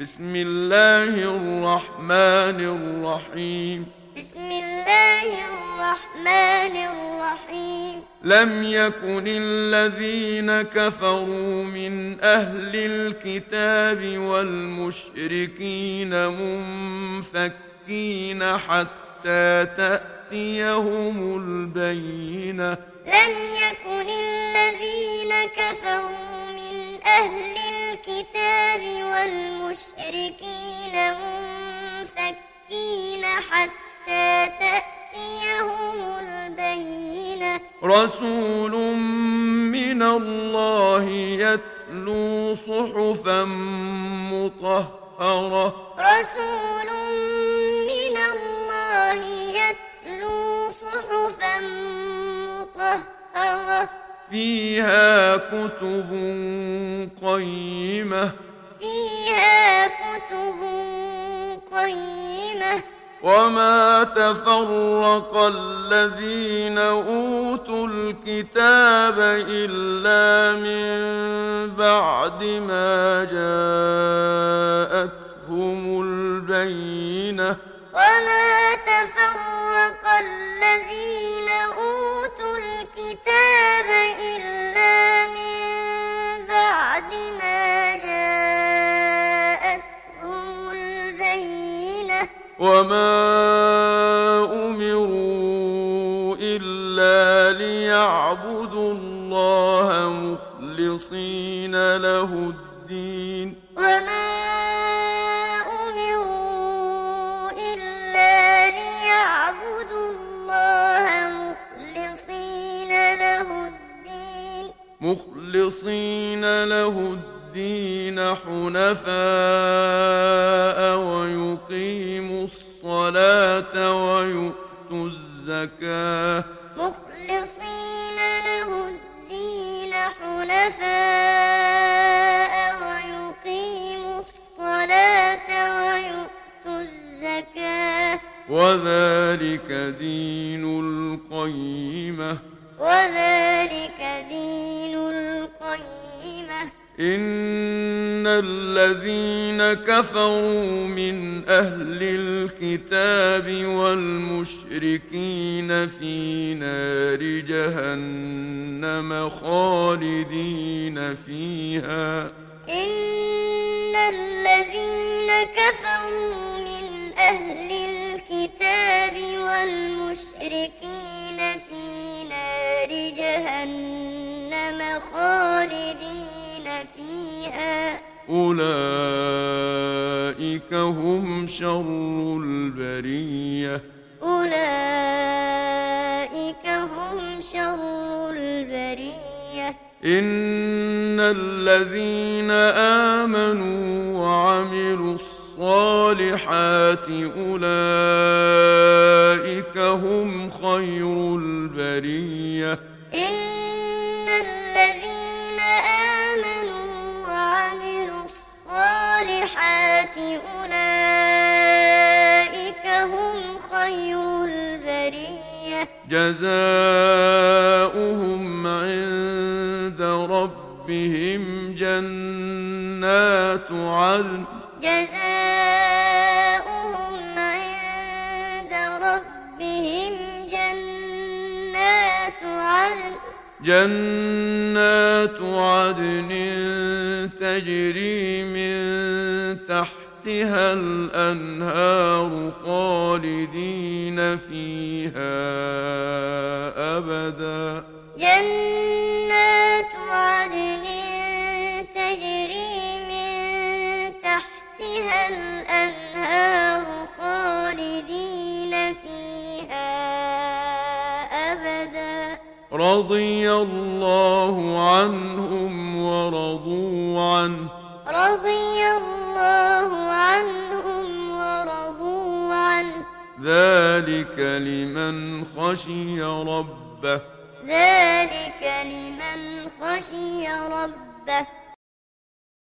بسم الله الرحمن الرحيم. بسم الله الرحمن الرحيم. لم يكن الذين كفروا من أهل الكتاب والمشركين منفكين حتى تأتيهم البينة. لم يكن الذين كفروا من أهل الكتاب والمشركين منفكين حتى تأتيهم البينة. رسول من الله يتلو صحفا مطهرة. رسول من الله يتلو صحفا مطهرة. فيها كتب قيمة. كتب قيمة. وما تفرق الذين أوتوا الكتاب إلا من بعد ما جاءتهم وما أمروا إلا ليعبدوا الله مخلصين له الدين وما أمروا إلا ليعبدوا الله مخلصين له الدين مخلصين له الدين حنفاء ويقيموا الصلاة ويؤتوا الزكاة. مخلصين له الدين حنفاء ويقيموا الصلاة ويؤتوا الزكاة. وذلك دين القيمة. وذلك دين إن الذين كفروا من أهل الكتاب والمشركين في نار جهنم خالدين فيها. إن الذين كفروا فيها. أولئك هم شر البرية. أولئك هم شر البرية. إن الذين آمنوا وعملوا الصالحات أولئك هم خير البرية. إن الذين الصالحات أولئك هم خير البرية. جزاؤهم عند ربهم جنات عدن. جزاؤهم عند ربهم جنات عدن. جنات عدن تجري من تحتها الأنهار خالدين فيها أبدا. جنات عدن تجري من تحتها الأنهار خالدين فيها أبدا. رضي الله عنهم ورضوا عنه. رضي الله ذلك لمن خشي ربه. ذلك لمن خشي ربه.